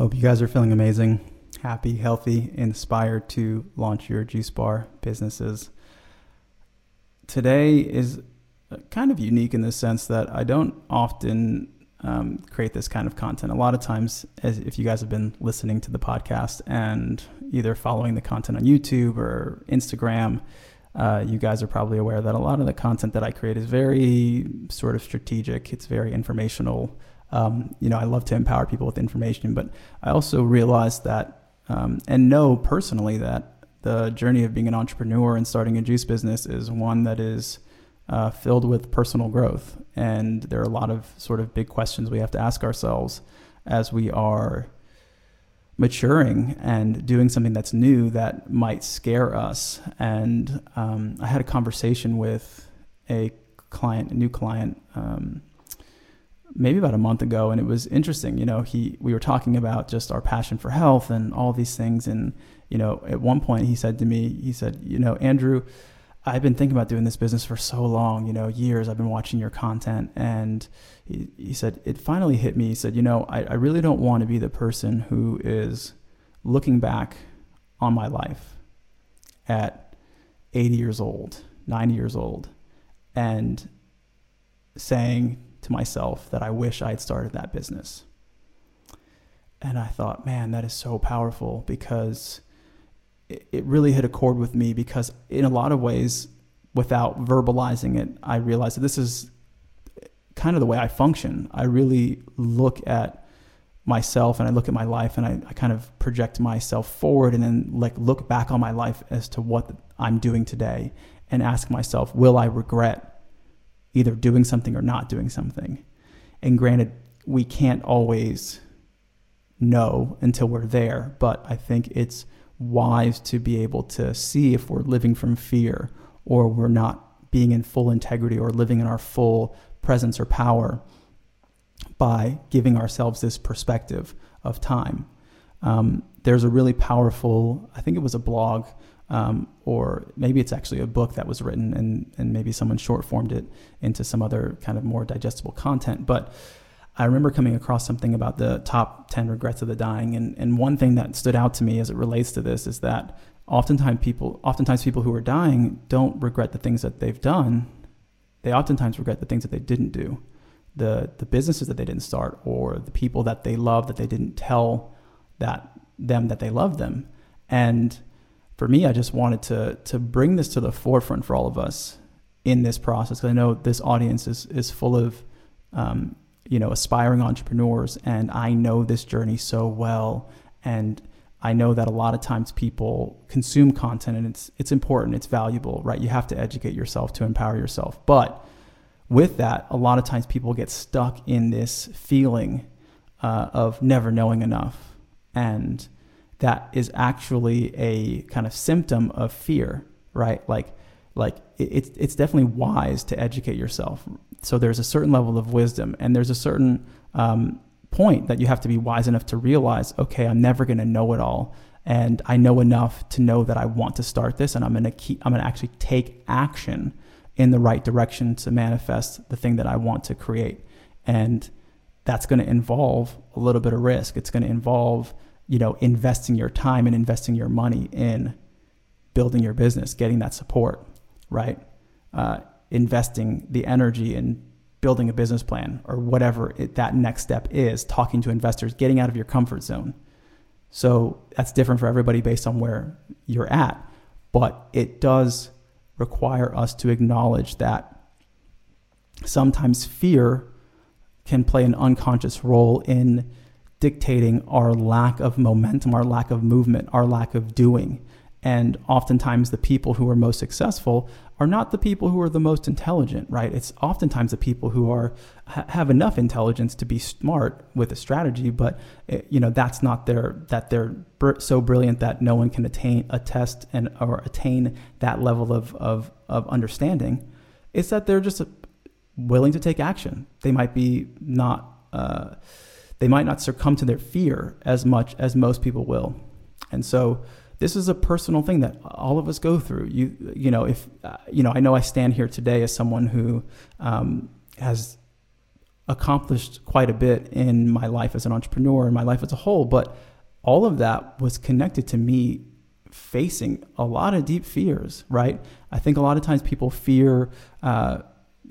Hope you guys are feeling amazing happy, healthy, inspired to launch your juice bar businesses. Today is kind of unique in the sense that I don't often um, create this kind of content. A lot of times, as if you guys have been listening to the podcast and either following the content on YouTube or Instagram, uh, you guys are probably aware that a lot of the content that I create is very sort of strategic. It's very informational. Um, you know, I love to empower people with information, but I also realize that um, and know personally that the journey of being an entrepreneur and starting a juice business is one that is uh, filled with personal growth. And there are a lot of sort of big questions we have to ask ourselves as we are maturing and doing something that's new that might scare us. And um, I had a conversation with a client, a new client, um, maybe about a month ago, and it was interesting. You know, he we were talking about just our passion for health and all these things, and you know, at one point he said to me, he said, you know, Andrew. I've been thinking about doing this business for so long, you know, years. I've been watching your content. And he, he said, it finally hit me. He said, you know, I, I really don't want to be the person who is looking back on my life at 80 years old, 90 years old, and saying to myself that I wish I had started that business. And I thought, man, that is so powerful because it, really hit a chord with me because, in a lot of ways, without verbalizing it, I realized that this is kind of the way I function. I really look at myself and I look at my life and I, I, kind of project myself forward and then like look back on my life as to what I'm doing today and ask myself, will I regret either doing something or not doing something. And granted, we can't always know until we're there, but I think it's wise to be able to see if we're living from fear or we're not being in full integrity or living in our full presence or power by giving ourselves this perspective of time. Um, there's a really powerful, I think it was a blog um, or maybe it's actually a book that was written and, and maybe someone short formed it into some other kind of more digestible content. But I remember coming across something about the top 10 regrets of the dying. And, and one thing that stood out to me as it relates to this is that oftentimes people, oftentimes people who are dying don't regret the things that they've done. They oftentimes regret the things that they didn't do, the, the businesses that they didn't start, or the people that they love that they didn't tell that them that they love them. And for me, I just wanted to to bring this to the forefront for all of us in this process I know this audience is is full of um, you know aspiring entrepreneurs, and I know this journey so well, and I know that a lot of times people consume content, and it's it's important, it's valuable, right? You have to educate yourself to empower yourself, but with that, a lot of times people get stuck in this feeling uh, of never knowing enough and that is actually a kind of symptom of fear, right? Like, like it's it's definitely wise to educate yourself. So there's a certain level of wisdom, and there's a certain um, point that you have to be wise enough to realize, okay, I'm never going to know it all, and I know enough to know that I want to start this, and I'm going to keep, I'm going to actually take action in the right direction to manifest the thing that I want to create, and that's going to involve a little bit of risk. It's going to involve you know, investing your time and investing your money in building your business, getting that support, right? Uh, investing the energy in building a business plan or whatever it, that next step is, talking to investors, getting out of your comfort zone. So that's different for everybody based on where you're at. But it does require us to acknowledge that sometimes fear can play an unconscious role in dictating our lack of momentum, our lack of movement, our lack of doing. And oftentimes, the people who are most successful are not the people who are the most intelligent, right? It's oftentimes the people who are ha- have enough intelligence to be smart with a strategy, but it, you know that's not their that they're br- so brilliant that no one can attain a test and or attain that level of of, of understanding. It's that they're just willing to take action. They might be not. Uh, they might not succumb to their fear as much as most people will, and so this is a personal thing that all of us go through. You, you know, if, uh, you know, I know I stand here today as someone who um, has accomplished quite a bit in my life as an entrepreneur and my life as a whole, but all of that was connected to me facing a lot of deep fears, right? I think a lot of times people fear uh,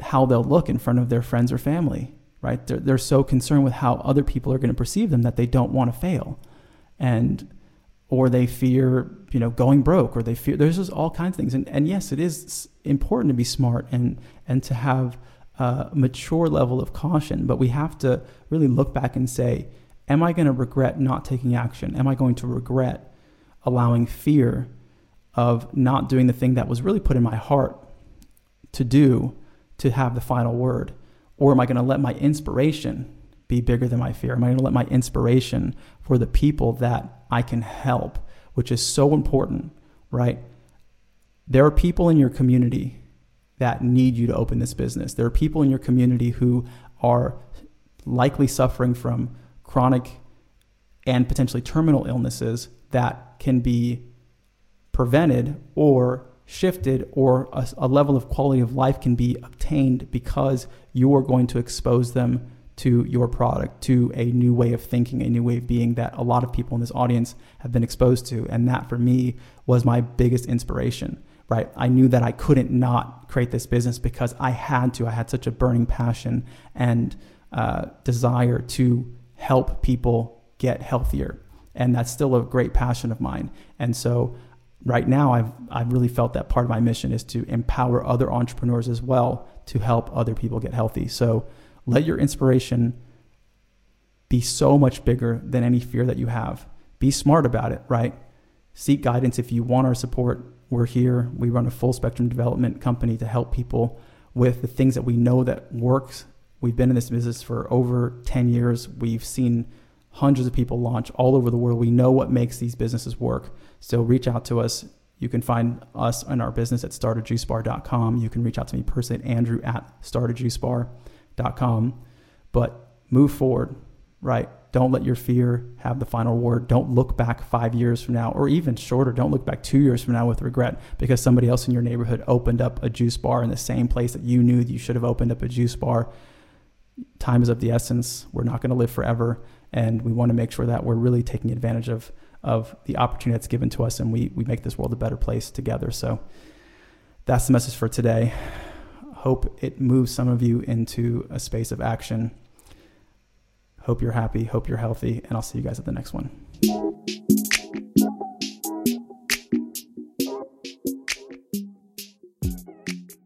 how they'll look in front of their friends or family, right? They're, they're so concerned with how other people are going to perceive them that they don't want to fail. And or they fear, you know, going broke, or they fear there's just all kinds of things. And, and yes, it is important to be smart and and to have a mature level of caution, but we have to really look back and say, am I going to regret not taking action? Am I going to regret allowing fear of not doing the thing that was really put in my heart to do to have the final word? Or am I going to let my inspiration be bigger than my fear? Am I going to let my inspiration for the people that I can help, which is so important, right? There are people in your community that need you to open this business. There are people in your community who are likely suffering from chronic and potentially terminal illnesses that can be prevented or shifted or a, a, level of quality of life can be obtained because you are going to expose them to your product, to a new way of thinking, a new way of being that a lot of people in this audience have been exposed to. And that for me was my biggest inspiration, right? I knew that I couldn't not create this business because I had to. I had such a burning passion and uh, desire to help people get healthier. And that's still a great passion of mine. And so right now I've I've really felt that part of my mission is to empower other entrepreneurs as well to help other people get healthy. So let your inspiration be so much bigger than any fear that you have. Be smart about it, right? Seek guidance if you want our support. We're here. We run a full spectrum development company to help people with the things that we know that works. We've been in this business for over 10 years. We've seen hundreds of people launch all over the world. We know what makes these businesses work. So reach out to us. You can find us and our business at startajuicebar.com. You can reach out to me personally at andrew at startajuicebar.com com. But move forward, right? Don't let your fear have the final word. Don't look back five years from now, or even shorter. Don't look back two years from now with regret because somebody else in your neighborhood opened up a juice bar in the same place that you knew that you should have opened up a juice bar. Time is of the essence. We're not going to live forever. And we want to make sure that we're really taking advantage of, of the opportunity that's given to us and we, we make this world a better place together. So that's the message for today hope it moves some of you into a space of action. Hope you're happy, hope you're healthy, and I'll see you guys at the next one.